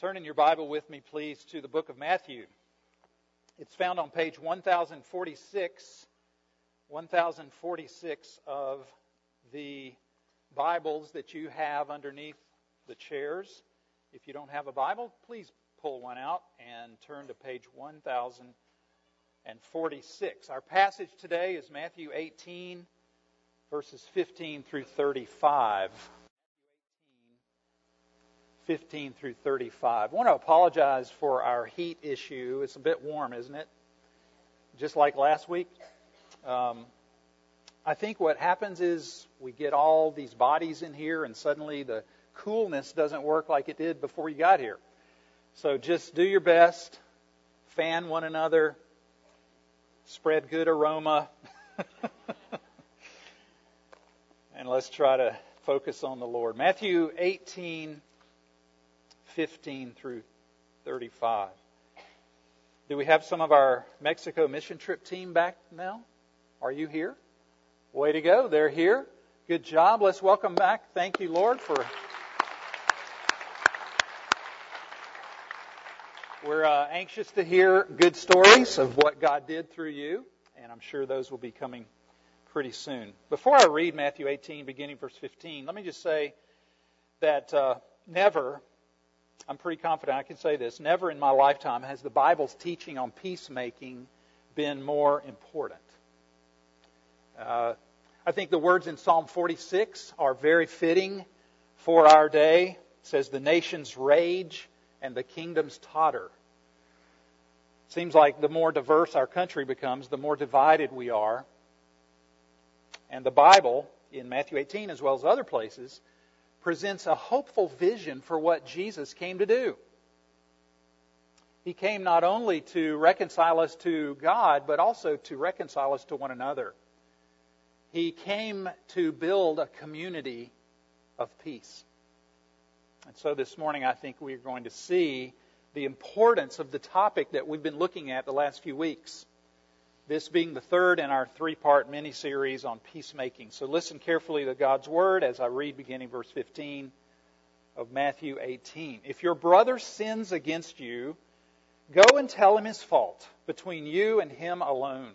Turn in your Bible with me, please, to the book of Matthew. It's found on page 1046, 1046 of the Bibles that you have underneath the chairs. If you don't have a Bible, please pull one out and turn to page 1046. Our passage today is Matthew 18, verses 15 through 35. 15 through 35. I want to apologize for our heat issue. It's a bit warm, isn't it? Just like last week. Um, I think what happens is we get all these bodies in here, and suddenly the coolness doesn't work like it did before you got here. So just do your best, fan one another, spread good aroma, and let's try to focus on the Lord. Matthew 18 15 through 35. Do we have some of our Mexico mission trip team back now? Are you here? Way to go. They're here. Good job. Let's welcome back. Thank you, Lord, for. We're uh, anxious to hear good stories of what God did through you, and I'm sure those will be coming pretty soon. Before I read Matthew 18, beginning verse 15, let me just say that uh, never I'm pretty confident I can say this. Never in my lifetime has the Bible's teaching on peacemaking been more important. Uh, I think the words in Psalm 46 are very fitting for our day. It says, The nations rage and the kingdoms totter. Seems like the more diverse our country becomes, the more divided we are. And the Bible, in Matthew 18 as well as other places, presents a hopeful vision for what Jesus came to do. He came not only to reconcile us to God, but also to reconcile us to one another. He came to build a community of peace. And so this morning, I think we are going to see the importance of the topic that we've been looking at the last few weeks this being the third in our three part mini series on peacemaking. So listen carefully to God's word as I read beginning verse 15 of Matthew 18. If your brother sins against you, go and tell him his fault between you and him alone.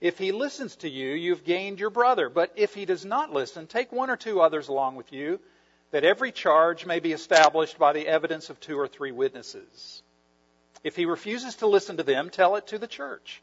If he listens to you, you've gained your brother. But if he does not listen, take one or two others along with you, that every charge may be established by the evidence of two or three witnesses. If he refuses to listen to them, tell it to the church.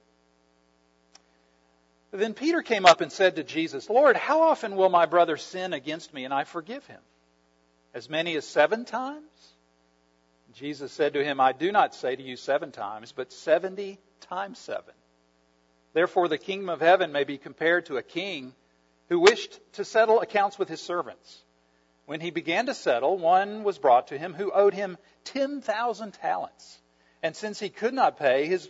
Then Peter came up and said to Jesus, Lord, how often will my brother sin against me and I forgive him? As many as seven times? Jesus said to him, I do not say to you seven times, but seventy times seven. Therefore, the kingdom of heaven may be compared to a king who wished to settle accounts with his servants. When he began to settle, one was brought to him who owed him 10,000 talents. And since he could not pay, his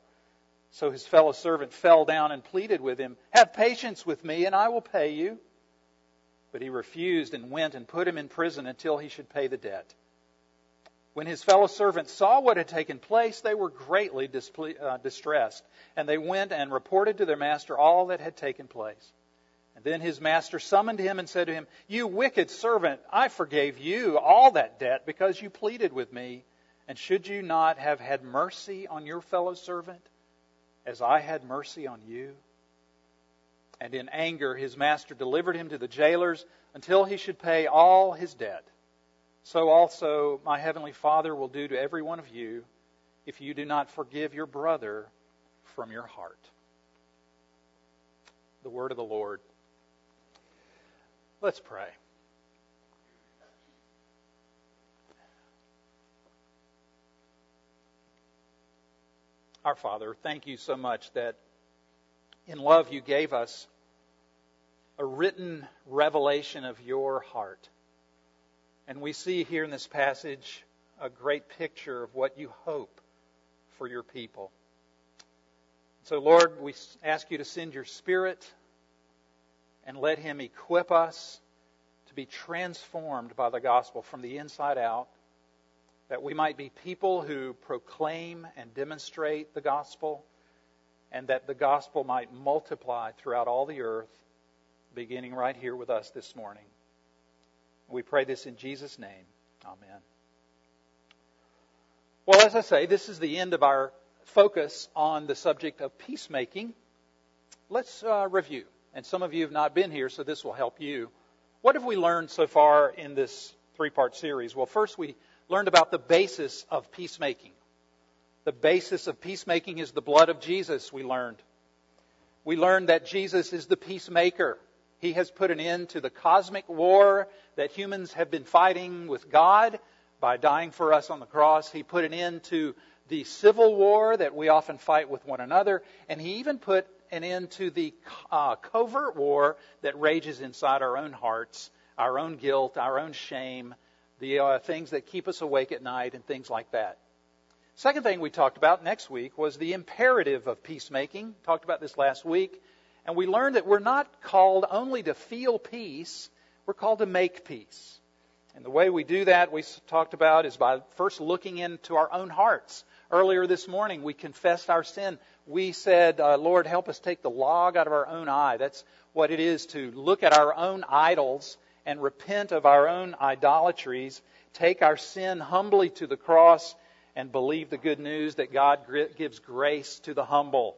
So his fellow servant fell down and pleaded with him, Have patience with me, and I will pay you. But he refused and went and put him in prison until he should pay the debt. When his fellow servants saw what had taken place, they were greatly disple- uh, distressed, and they went and reported to their master all that had taken place. And then his master summoned him and said to him, You wicked servant, I forgave you all that debt because you pleaded with me. And should you not have had mercy on your fellow servant? As I had mercy on you? And in anger, his master delivered him to the jailers until he should pay all his debt. So also my heavenly Father will do to every one of you if you do not forgive your brother from your heart. the word of the Lord. Let's pray. Our Father, thank you so much that in love you gave us a written revelation of your heart. And we see here in this passage a great picture of what you hope for your people. So, Lord, we ask you to send your Spirit and let Him equip us to be transformed by the gospel from the inside out that we might be people who proclaim and demonstrate the gospel, and that the gospel might multiply throughout all the earth, beginning right here with us this morning. We pray this in Jesus' name. Amen. Well, as I say, this is the end of our focus on the subject of peacemaking. Let's uh, review. And some of you have not been here, so this will help you. What have we learned so far in this three part series? Well, first we learned about the basis of peacemaking. The basis of peacemaking is the blood of Jesus, we learned. We learned that Jesus is the peacemaker. He has put an end to the cosmic war that humans have been fighting with God by dying for us on the cross. He put an end to the civil war that we often fight with one another, and he even put an end to the uh, covert war that rages inside our own hearts, our own guilt, our own shame, the uh, things that keep us awake at night, and things like that. Second thing we talked about next week was the imperative of peacemaking. Talked about this last week. And we learned that we're not called only to feel peace, we're called to make peace. And the way we do that, we talked about, is by first looking into our own hearts. Earlier this morning, we confessed our sin. We said, uh, Lord, help us take the log out of our own eye. That's what it is to look at our own idols and repent of our own idolatries, take our sin humbly to the cross, and believe the good news that God gives grace to the humble.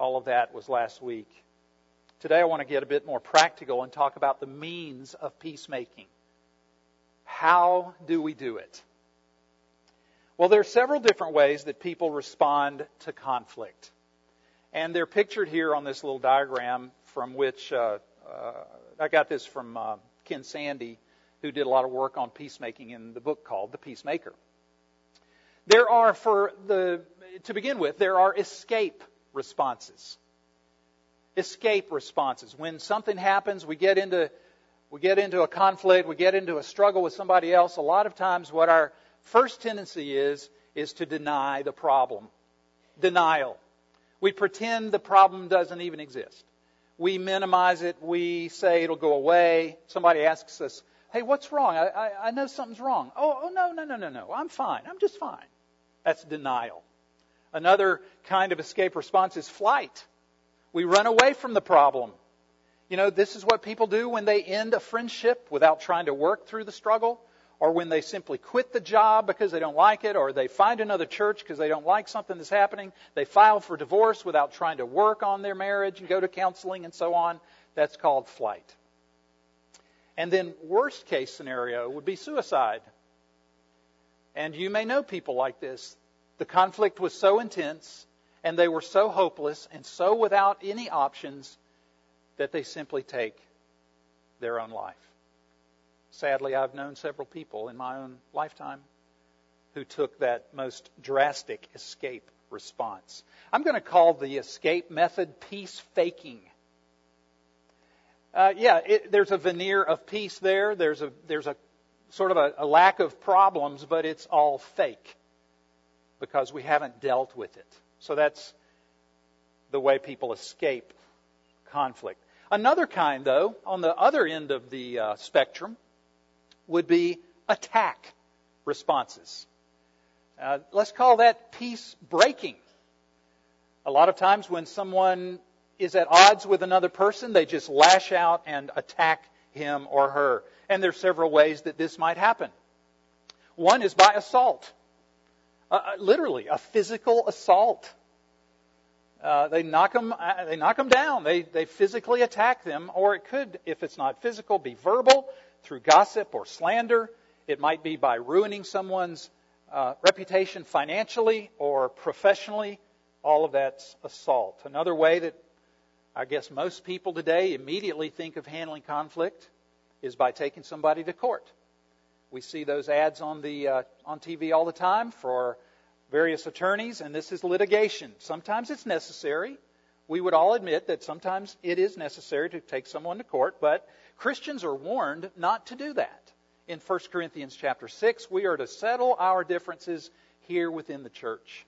All of that was last week. Today I want to get a bit more practical and talk about the means of peacemaking. How do we do it? Well, there are several different ways that people respond to conflict. And they're pictured here on this little diagram from which uh, uh, I got this from uh, Ken Sande, who did a lot of work on peacemaking in the book called The Peacemaker. There are, for the, to begin with, there are escape responses. Escape responses. When something happens, we get into, we get into a conflict, we get into a struggle with somebody else. A lot of times what our first tendency is, is to deny the problem. Denial. We pretend the problem doesn't even exist we minimize it, we say it'll go away. Somebody asks us, hey, what's wrong? I, I, I know something's wrong. Oh, oh, no, no, no, no, no. I'm fine. I'm just fine. That's denial. Another kind of escape response is flight. We run away from the problem. You know, this is what people do when they end a friendship without trying to work through the struggle or when they simply quit the job because they don't like it, or they find another church because they don't like something that's happening. They file for divorce without trying to work on their marriage and go to counseling and so on. That's called flight. And then, worst case scenario would be suicide. And you may know people like this. The conflict was so intense, and they were so hopeless and so without any options that they simply take their own life. Sadly, I've known several people in my own lifetime who took that most drastic escape response. I'm going to call the escape method peace faking. Uh, yeah, it, there's a veneer of peace there. There's a there's a sort of a, a lack of problems, but it's all fake because we haven't dealt with it. So that's the way people escape conflict. Another kind, though, on the other end of the uh, spectrum, would be attack responses. Uh, let's call that peace breaking. A lot of times when someone is at odds with another person, they just lash out and attack him or her. And there's several ways that this might happen. One is by assault. Uh, uh literally, a physical assault. Uh, they knock them, uh, they knock them down. They, they physically attack them, or it could, if it's not physical, be verbal through gossip or slander. It might be by ruining someone's uh, reputation financially or professionally. All of that's assault. Another way that I guess most people today immediately think of handling conflict is by taking somebody to court. We see those ads on the uh, on TV all the time for various attorneys, and this is litigation. Sometimes it's necessary. We would all admit that sometimes it is necessary to take someone to court, but Christians are warned not to do that. In 1 Corinthians chapter 6, we are to settle our differences here within the church.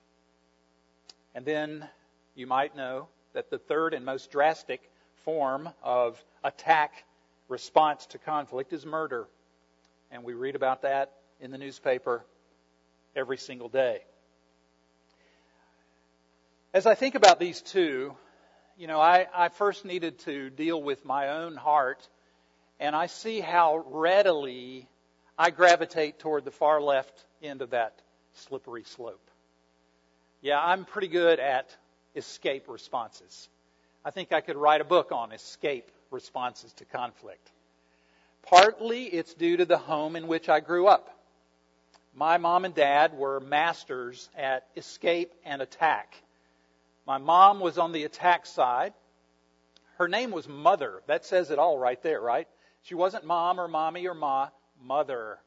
And then you might know that the third and most drastic form of attack response to conflict is murder. And we read about that in the newspaper every single day. As I think about these two, you know, I, I first needed to deal with my own heart, and I see how readily I gravitate toward the far left end of that slippery slope. Yeah, I'm pretty good at escape responses. I think I could write a book on escape responses to conflict. Partly it's due to the home in which I grew up. My mom and dad were masters at escape and attack. My mom was on the attack side. Her name was Mother. That says it all right there, right? She wasn't mom or mommy or ma, Mother.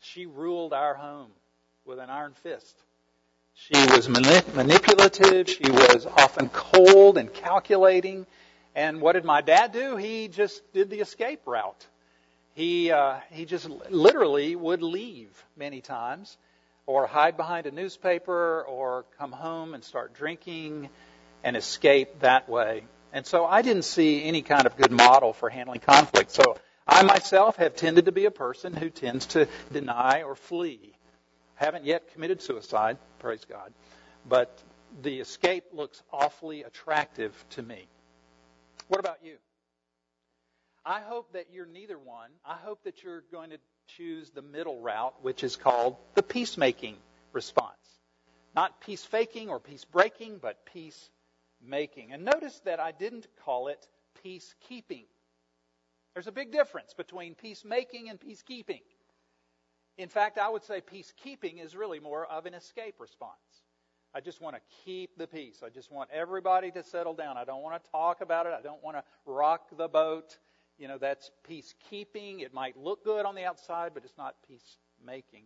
She ruled our home with an iron fist. She was manipulative. She was often cold and calculating. And what did my dad do? He just did the escape route. He uh, he just literally would leave many times, or hide behind a newspaper, or come home and start drinking, and escape that way. And so I didn't see any kind of good model for handling conflict. So I myself have tended to be a person who tends to deny or flee. Haven't yet committed suicide, praise God. But the escape looks awfully attractive to me. What about you? I hope that you're neither one. I hope that you're going to choose the middle route, which is called the peacemaking response. Not peace faking or peace breaking, but peace making. And notice that I didn't call it peacekeeping. There's a big difference between peacemaking and peacekeeping. In fact, I would say peacekeeping is really more of an escape response. I just want to keep the peace. I just want everybody to settle down. I don't want to talk about it. I don't want to rock the boat. You know, that's peacekeeping. It might look good on the outside, but it's not peacemaking.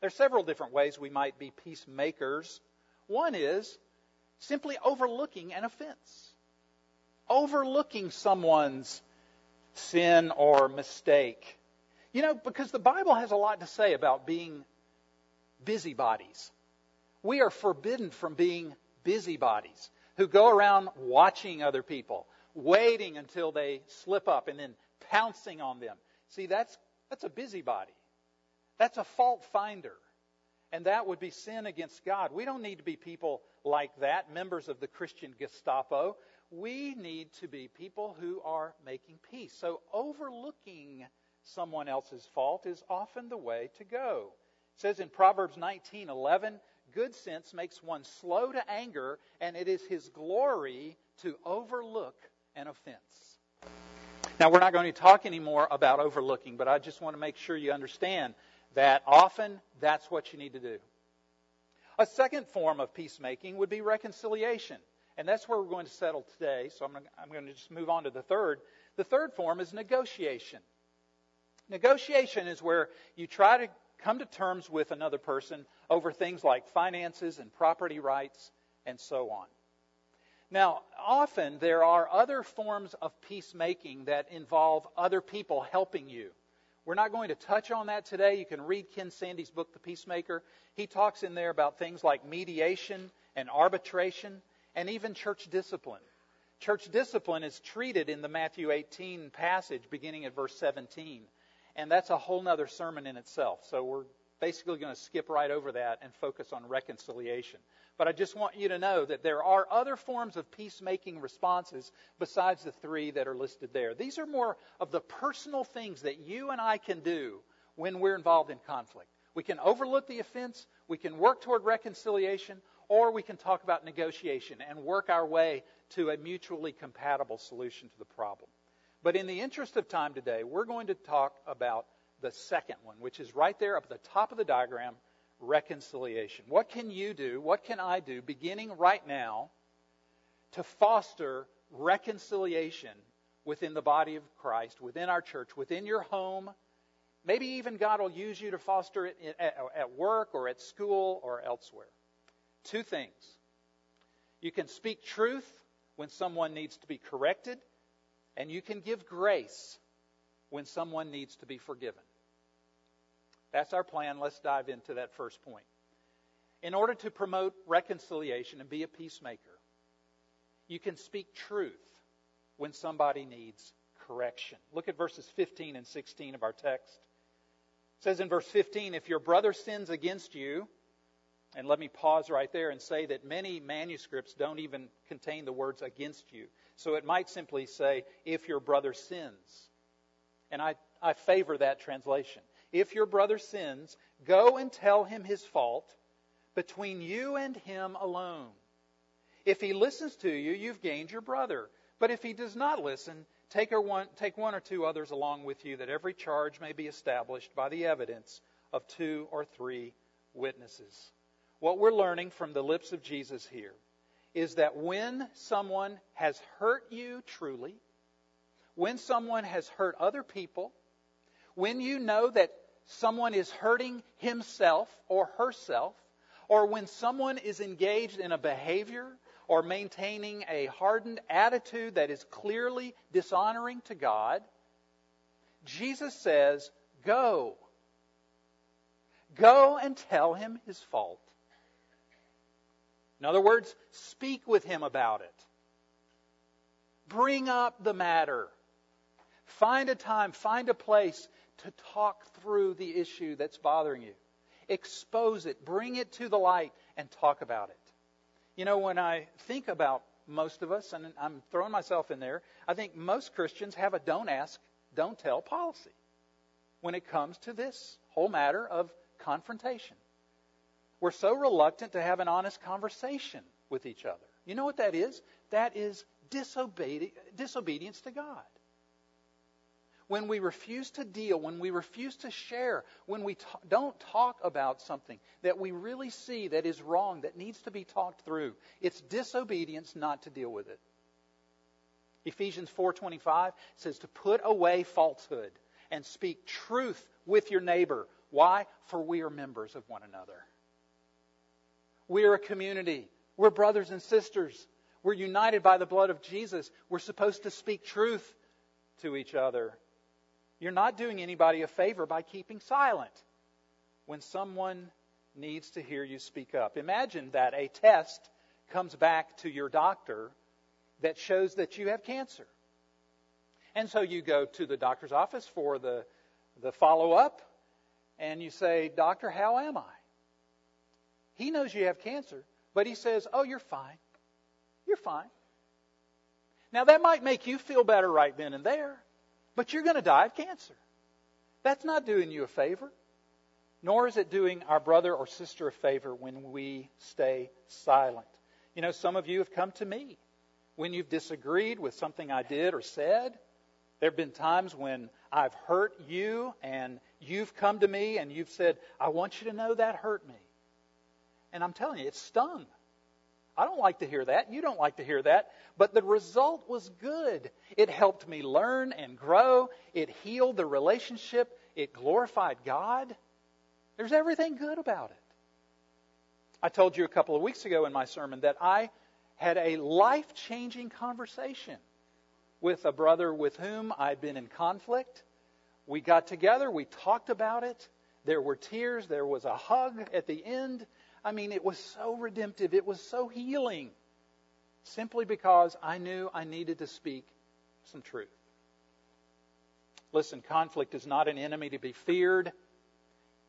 There are several different ways we might be peacemakers. One is simply overlooking an offense. Overlooking someone's sin or mistake you know, because the Bible has a lot to say about being busybodies. We are forbidden from being busybodies who go around watching other people, waiting until they slip up and then pouncing on them. See, that's, that's a busybody. That's a fault finder. And that would be sin against God. We don't need to be people like that, members of the Christian Gestapo. We need to be people who are making peace. So overlooking someone else's fault is often the way to go. It says in Proverbs 19:11, good sense makes one slow to anger, and it is his glory to overlook an offense. Now, we're not going to talk anymore about overlooking, but I just want to make sure you understand that often that's what you need to do. A second form of peacemaking would be reconciliation. And that's where we're going to settle today. So I'm going, to, I'm going to just move on to the third. The third form is negotiation. Negotiation is where you try to come to terms with another person over things like finances and property rights and so on. Now, often there are other forms of peacemaking that involve other people helping you. We're not going to touch on that today. You can read Ken Sande's book, The Peacemaker. He talks in there about things like mediation and arbitration and even church discipline. Church discipline is treated in the Matthew 18 passage beginning at verse 17 and that's a whole other sermon in itself. So we're basically going to skip right over that and focus on reconciliation. But I just want you to know that there are other forms of peacemaking responses besides the three that are listed there. These are more of the personal things that you and I can do when we're involved in conflict. We can overlook the offense, we can work toward reconciliation, or we can talk about negotiation and work our way to a mutually compatible solution to the problem. But in the interest of time today, we're going to talk about the second one, which is right there up at the top of the diagram reconciliation. What can you do? What can I do beginning right now to foster reconciliation within the body of Christ, within our church, within your home. Maybe even God will use you to foster it at work or at school or elsewhere. Two things. You can speak truth when someone needs to be corrected, and you can give grace when someone needs to be forgiven. That's our plan. Let's dive into that first point. In order to promote reconciliation and be a peacemaker, you can speak truth when somebody needs correction. Look at verses 15 and 16 of our text. It says in verse 15, if your brother sins against you, and let me pause right there and say that many manuscripts don't even contain the words against you. So it might simply say, if your brother sins. And I, I favor that translation. If your brother sins, go and tell him his fault between you and him alone. If he listens to you, you've gained your brother. But if he does not listen, take one, take one or two others along with you, that every charge may be established by the evidence of two or three witnesses. What we're learning from the lips of Jesus here is that when someone has hurt you truly, when someone has hurt other people, when you know that someone is hurting himself or herself, or when someone is engaged in a behavior or maintaining a hardened attitude that is clearly dishonoring to God, Jesus says, Go. Go and tell him his fault. In other words, speak with him about it. Bring up the matter. Find a time, find a place to talk through the issue that's bothering you. Expose it, bring it to the light, and talk about it. You know, when I think about most of us, and I'm throwing myself in there, I think most Christians have a don't ask, don't tell policy when it comes to this whole matter of confrontation. We're so reluctant to have an honest conversation with each other. You know what that is? That is disobedience to God when we refuse to deal, when we refuse to share, when we t- don't talk about something that we really see that is wrong, that needs to be talked through, it's disobedience not to deal with it. Ephesians 4:25 says to put away falsehood and speak truth with your neighbor. Why? For we are members of one another. We are a community. We're brothers and sisters. We're united by the blood of Jesus. We're supposed to speak truth to each other you're not doing anybody a favor by keeping silent when someone needs to hear you speak up. Imagine that a test comes back to your doctor that shows that you have cancer. And so you go to the doctor's office for the, the follow up and you say, Doctor, how am I? He knows you have cancer, but he says, Oh, you're fine. You're fine. Now, that might make you feel better right then and there, but you're going to die of cancer. That's not doing you a favor, nor is it doing our brother or sister a favor when we stay silent. You know, some of you have come to me when you've disagreed with something I did or said. There have been times when I've hurt you and you've come to me and you've said, I want you to know that hurt me. And I'm telling you, it stung. I don't like to hear that. You don't like to hear that. But the result was good. It helped me learn and grow. It healed the relationship. It glorified God. There's everything good about it. I told you a couple of weeks ago in my sermon that I had a life changing conversation with a brother with whom I'd been in conflict. We got together, we talked about it. There were tears, there was a hug at the end. I mean, it was so redemptive, it was so healing, simply because I knew I needed to speak some truth. Listen, conflict is not an enemy to be feared.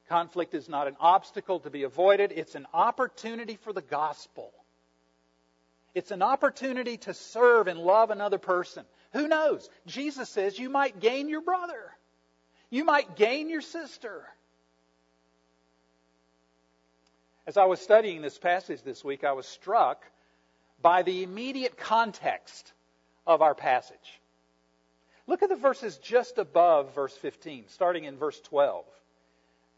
Conflict is not an obstacle to be avoided. It's an opportunity for the gospel. It's an opportunity to serve and love another person. Who knows? Jesus says you might gain your brother. You might gain your sister. As I was studying this passage this week, I was struck by the immediate context of our passage. Look at the verses just above verse 15, starting in verse 12.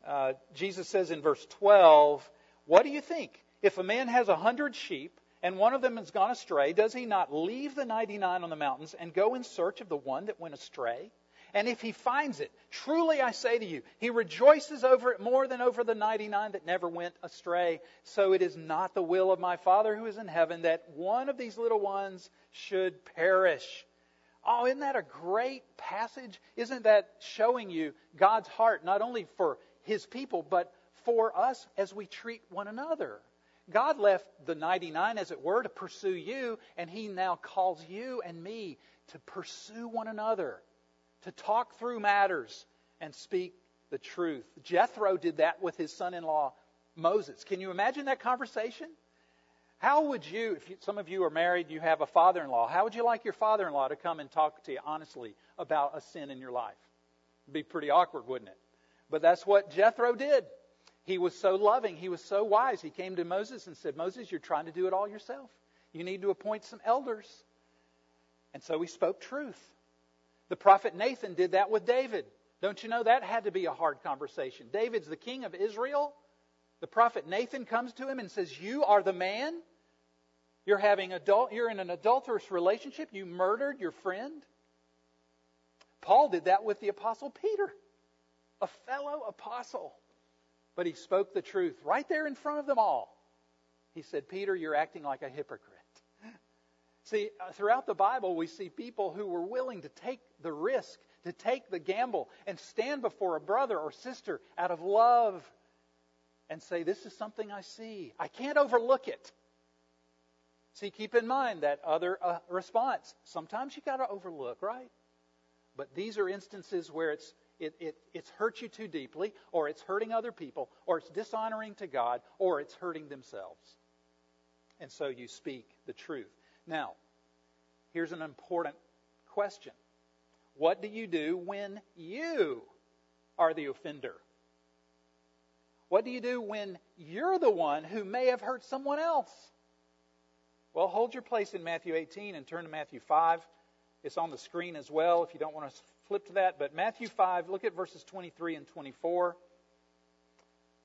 Uh, Jesus says in verse 12, What do you think? If a man has a hundred sheep and one of them has gone astray, does he not leave the 99 on the mountains and go in search of the one that went astray? And if he finds it, truly I say to you, he rejoices over it more than over the 99 that never went astray. So it is not the will of my Father who is in heaven that one of these little ones should perish. Oh, isn't that a great passage? Isn't that showing you God's heart, not only for his people, but for us as we treat one another? God left the 99, as it were, to pursue you, and He now calls you and me to pursue one another, to talk through matters and speak the truth. Jethro did that with his son in law, Moses. Can you imagine that conversation? How would you, if you, some of you are married, you have a father in law, how would you like your father in law to come and talk to you honestly about a sin in your life? It'd be pretty awkward, wouldn't it? But that's what Jethro did. He was so loving. He was so wise. He came to Moses and said, Moses, you're trying to do it all yourself. You need to appoint some elders. And so he spoke truth. The prophet Nathan did that with David. Don't you know that had to be a hard conversation? David's the king of Israel. The prophet Nathan comes to him and says, You are the man. You're having adult you're in an adulterous relationship. You murdered your friend. Paul did that with the apostle Peter, a fellow apostle. But he spoke the truth right there in front of them all. He said, Peter, you're acting like a hypocrite. See, uh, throughout the Bible, we see people who were willing to take the risk, to take the gamble, and stand before a brother or sister out of love and say, This is something I see. I can't overlook it. See, keep in mind that other uh, response. Sometimes you got to overlook, right? But these are instances where it's it, it, it's hurt you too deeply, or it's hurting other people, or it's dishonoring to God, or it's hurting themselves. And so you speak the truth. Now, here's an important question What do you do when you are the offender? What do you do when you're the one who may have hurt someone else? Well, hold your place in Matthew 18 and turn to Matthew 5. It's on the screen as well if you don't want to flip to that. But Matthew 5, look at verses 23 and 24,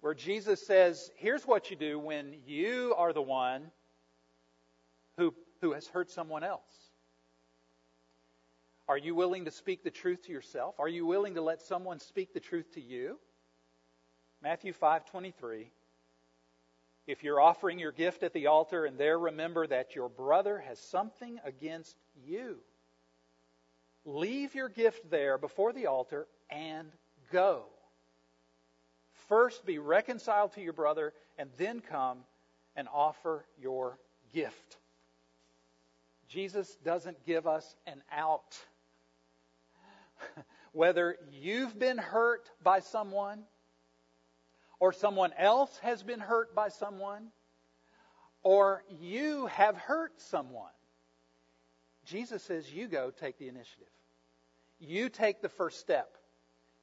where Jesus says, Here's what you do when you are the one who, who has hurt someone else. Are you willing to speak the truth to yourself? Are you willing to let someone speak the truth to you? Matthew 5:23 If you're offering your gift at the altar and there remember that your brother has something against you, Leave your gift there before the altar and go. First be reconciled to your brother and then come and offer your gift. Jesus doesn't give us an out. Whether you've been hurt by someone or someone else has been hurt by someone or you have hurt someone, Jesus says, You go take the initiative. You take the first step.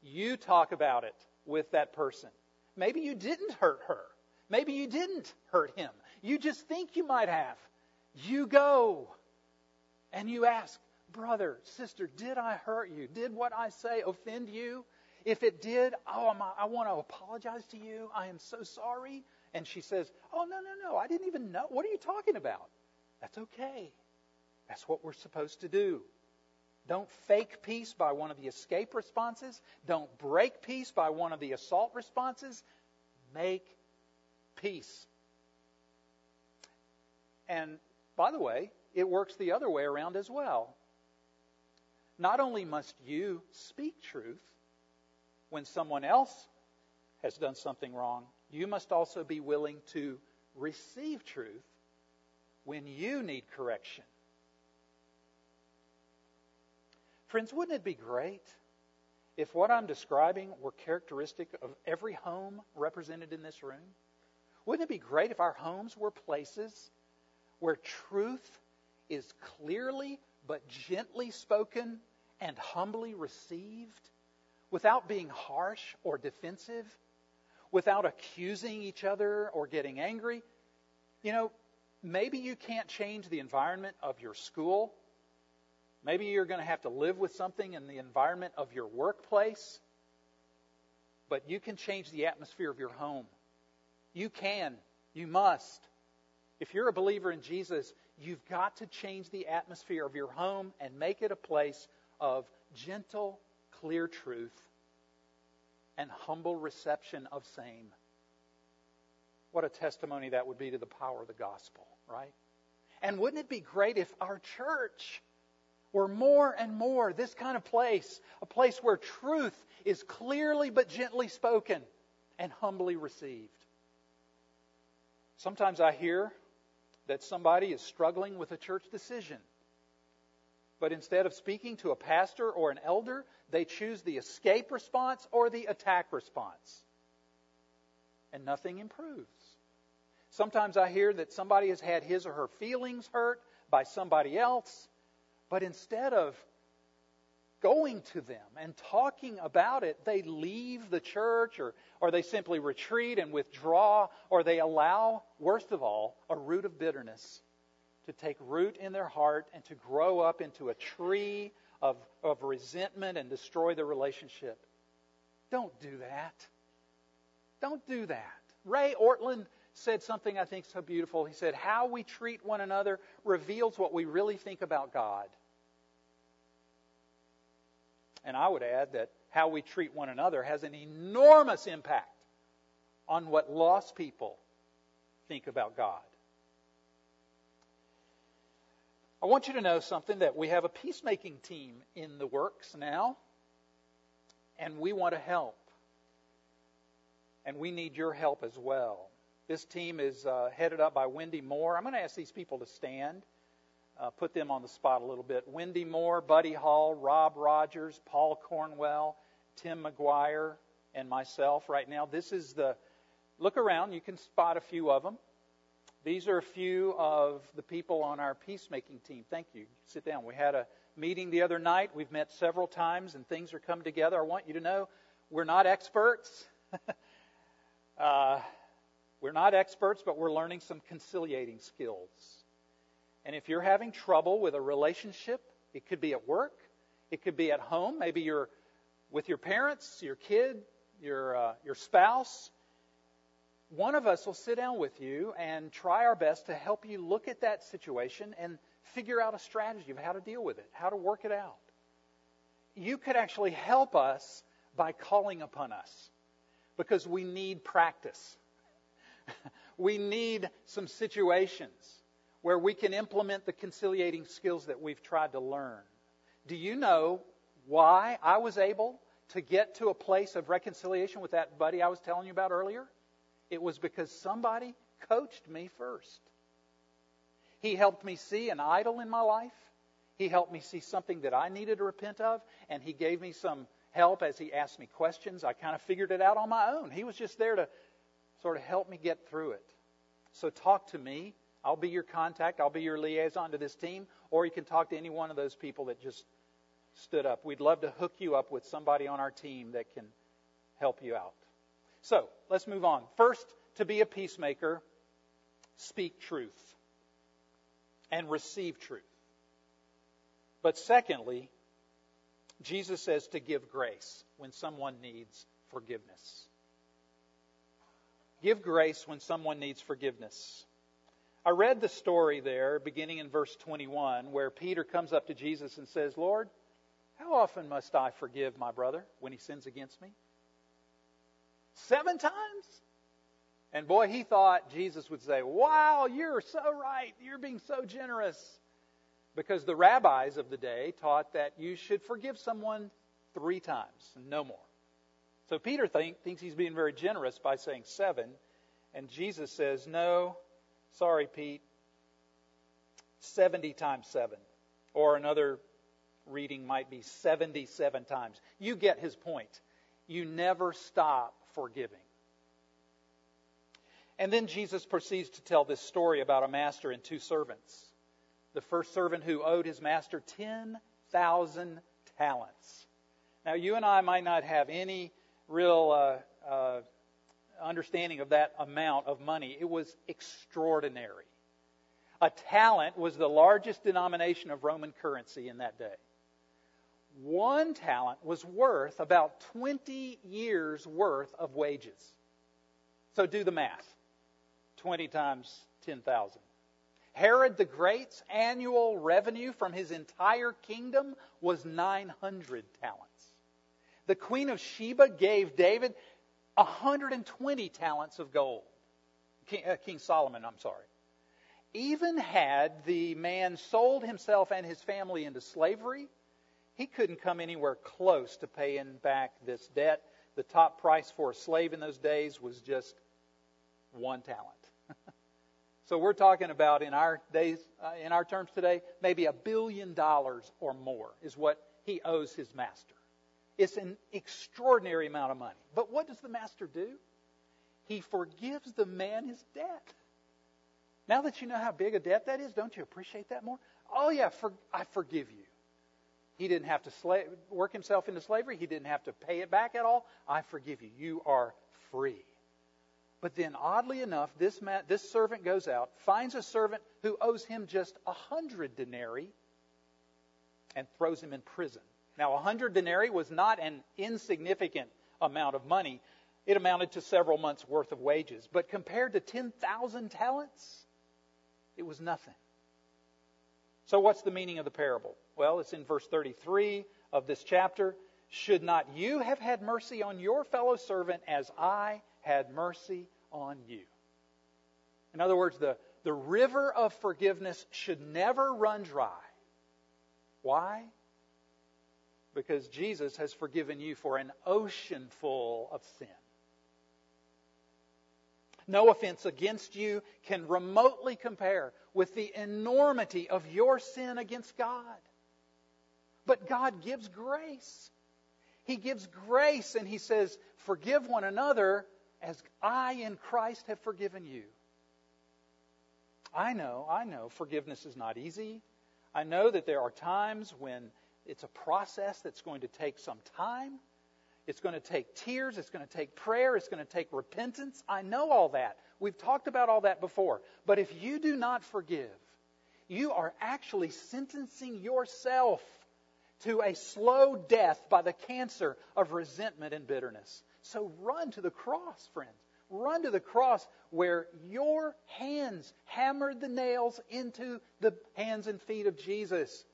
You talk about it with that person. Maybe you didn't hurt her. Maybe you didn't hurt him. You just think you might have. You go and you ask, brother, sister, did I hurt you? Did what I say offend you? If it did, oh, I want to apologize to you. I am so sorry. And she says, oh, no, no, no. I didn't even know. What are you talking about? That's okay. That's what we're supposed to do. Don't fake peace by one of the escape responses. Don't break peace by one of the assault responses. Make peace. And by the way, it works the other way around as well. Not only must you speak truth when someone else has done something wrong, you must also be willing to receive truth when you need correction. Friends, wouldn't it be great if what I'm describing were characteristic of every home represented in this room? Wouldn't it be great if our homes were places where truth is clearly but gently spoken and humbly received without being harsh or defensive, without accusing each other or getting angry? You know, maybe you can't change the environment of your school Maybe you're going to have to live with something in the environment of your workplace, but you can change the atmosphere of your home. You can. You must. If you're a believer in Jesus, you've got to change the atmosphere of your home and make it a place of gentle, clear truth and humble reception of same. What a testimony that would be to the power of the gospel, right? And wouldn't it be great if our church were more and more this kind of place, a place where truth is clearly but gently spoken and humbly received? Sometimes I hear that somebody is struggling with a church decision. But instead of speaking to a pastor or an elder, they choose the escape response or the attack response. And nothing improves. Sometimes I hear that somebody has had his or her feelings hurt by somebody else, but instead of going to them and talking about it, they leave the church or, or they simply retreat and withdraw or they allow, worst of all, a root of bitterness to take root in their heart and to grow up into a tree of, of resentment and destroy the relationship. Don't do that. Don't do that. Ray Ortlund said something I think so beautiful. He said, How we treat one another reveals what we really think about God. And I would add that how we treat one another has an enormous impact on what lost people think about God. I want you to know something that we have a peacemaking team in the works now, and we want to help. And we need your help as well. This team is uh, headed up by Wendy Moore. I'm going to ask these people to stand uh, put them on the spot a little bit. Wendy Moore, Buddy Hall, Rob Rogers, Paul Cornwell, Tim McGuire, and myself right now. This is the look around. You can spot a few of them. These are a few of the people on our peacemaking team. Thank you. Sit down. We had a meeting the other night. We've met several times and things are coming together. I want you to know we're not experts. uh, we're not experts, but we're learning some conciliating skills. And if you're having trouble with a relationship, it could be at work, it could be at home, maybe you're with your parents, your kid, your uh, your spouse. One of us will sit down with you and try our best to help you look at that situation and figure out a strategy of how to deal with it, how to work it out. You could actually help us by calling upon us because we need practice. we need some situations where we can implement the conciliating skills that we've tried to learn. Do you know why I was able to get to a place of reconciliation with that buddy I was telling you about earlier? It was because somebody coached me first. He helped me see an idol in my life. He helped me see something that I needed to repent of, and he gave me some help as he asked me questions. I kind of figured it out on my own. He was just there to sort of help me get through it. So talk to me I'll be your contact. I'll be your liaison to this team, or you can talk to any one of those people that just stood up. We'd love to hook you up with somebody on our team that can help you out. So, let's move on. First, to be a peacemaker, speak truth and receive truth. But secondly, Jesus says to give grace when someone needs forgiveness. Give grace when someone needs forgiveness. I read the story there, beginning in verse 21, where Peter comes up to Jesus and says, Lord, how often must I forgive my brother when he sins against me? Seven times? And boy, he thought Jesus would say, Wow, you're so right. You're being so generous. Because the rabbis of the day taught that you should forgive someone three times, no more. So Peter think, thinks he's being very generous by saying seven. And Jesus says, No, Sorry, Pete. 70 times 7. Or another reading might be 77 times. You get his point. You never stop forgiving. And then Jesus proceeds to tell this story about a master and two servants. The first servant who owed his master 10,000 talents. Now, you and I might not have any real uh, uh, understanding of that amount of money. It was extraordinary. A talent was the largest denomination of Roman currency in that day. One talent was worth about 20 years' worth of wages. So do the math 20 times 10,000. Herod the Great's annual revenue from his entire kingdom was 900 talents. The Queen of Sheba gave David 120 talents of gold. King, uh, King Solomon, I'm sorry. Even had the man sold himself and his family into slavery, he couldn't come anywhere close to paying back this debt. The top price for a slave in those days was just one talent. so we're talking about in our days, uh, in our terms today, maybe a billion dollars or more is what he owes his master. It's an extraordinary amount of money. But what does the master do? He forgives the man his debt. Now that you know how big a debt that is, don't you appreciate that more? Oh, yeah, for, I forgive you. He didn't have to slave, work himself into slavery. He didn't have to pay it back at all. I forgive you. You are free. But then, oddly enough, this, man, this servant goes out, finds a servant who owes him just a hundred denarii, and throws him in prison. Now, a hundred denarii was not an insignificant amount of money. It amounted to several months' worth of wages. But compared to 10,000 talents, it was nothing. So, what's the meaning of the parable? Well, it's in verse 33 of this chapter. Should not you have had mercy on your fellow servant as I had mercy on you? In other words, the, the river of forgiveness should never run dry. Why? Because Jesus has forgiven you for an ocean full of sin no offense against you can remotely compare with the enormity of your sin against God. But God gives grace. He gives grace and He says, Forgive one another as I in Christ have forgiven you. I know, I know forgiveness is not easy. I know that there are times when it's a process that's going to take some time. It's going to take tears. It's going to take prayer. It's going to take repentance. I know all that. We've talked about all that before. But if you do not forgive, you are actually sentencing yourself to a slow death by the cancer of resentment and bitterness. So run to the cross, friends. Run to the cross where your hands hammered the nails into the hands and feet of Jesus.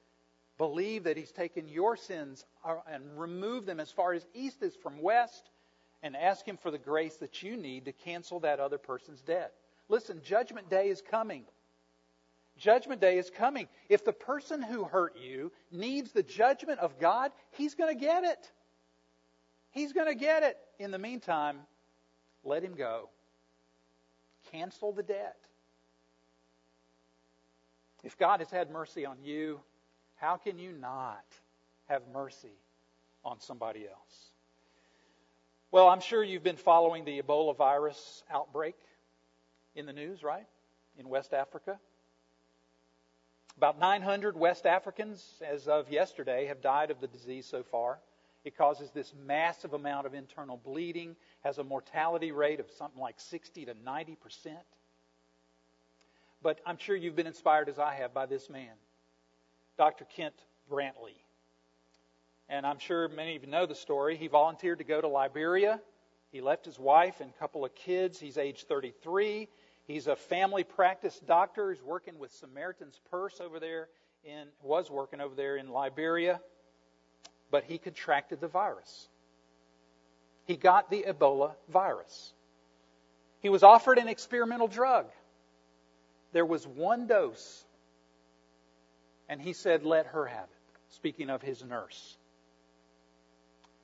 Believe that He's taken your sins uh, and removed them as far as east is from west, and ask Him for the grace that you need to cancel that other person's debt. Listen, Judgment Day is coming. Judgment Day is coming. If the person who hurt you needs the judgment of God, he's going to get it. He's going to get it. In the meantime, let him go. Cancel the debt. If God has had mercy on you, how can you not have mercy on somebody else? Well, I'm sure you've been following the Ebola virus outbreak in the news, right? In West Africa. About 900 West Africans, as of yesterday, have died of the disease so far. It causes this massive amount of internal bleeding, has a mortality rate of something like 60 to 90 percent. But I'm sure you've been inspired, as I have, by this man. Dr. Kent Brantly. And I'm sure many of you know the story. He volunteered to go to Liberia. He left his wife and couple of kids. He's age 33. He's a family practice doctor. He's working with Samaritan's Purse over there in was working over there in Liberia, but he contracted the virus. He got the Ebola virus. He was offered an experimental drug. There was one dose and he said, Let her have it, speaking of his nurse.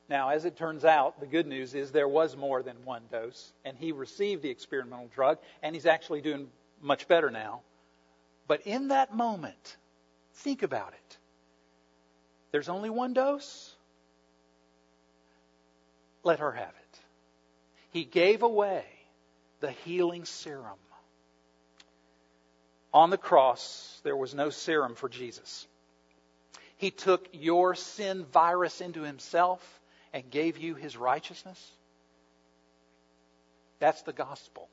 Now, as it turns out, the good news is there was more than one dose, and he received the experimental drug, and he's actually doing much better now. But in that moment, think about it. There's only one dose. Let her have it. He gave away the healing serum on the cross, there was no serum for Jesus. He took your sin virus into himself and gave you his righteousness. That's the gospel.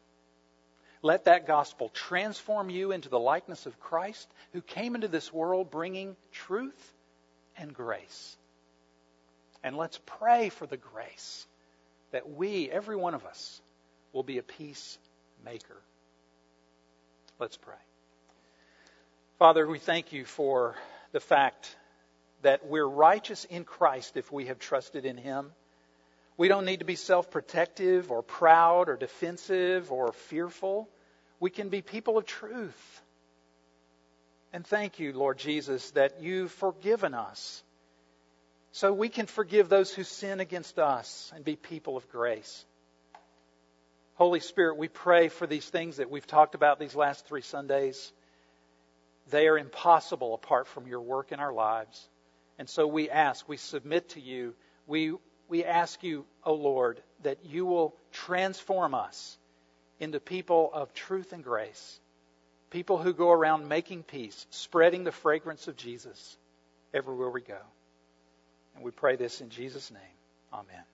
Let that gospel transform you into the likeness of Christ, who came into this world bringing truth and grace. And let's pray for the grace that we, every one of us, will be a peacemaker. Let's pray. Father, we thank you for the fact that we're righteous in Christ if we have trusted in Him. We don't need to be self protective or proud or defensive or fearful. We can be people of truth. And thank you, Lord Jesus, that you've forgiven us. So we can forgive those who sin against us and be people of grace. Holy Spirit, we pray for these things that we've talked about these last three Sundays. They are impossible apart from your work in our lives. And so we ask, we submit to you, we, we ask you, O oh Lord, that you will transform us into people of truth and grace, people who go around making peace, spreading the fragrance of Jesus everywhere we go. And we pray this in Jesus' name. Amen.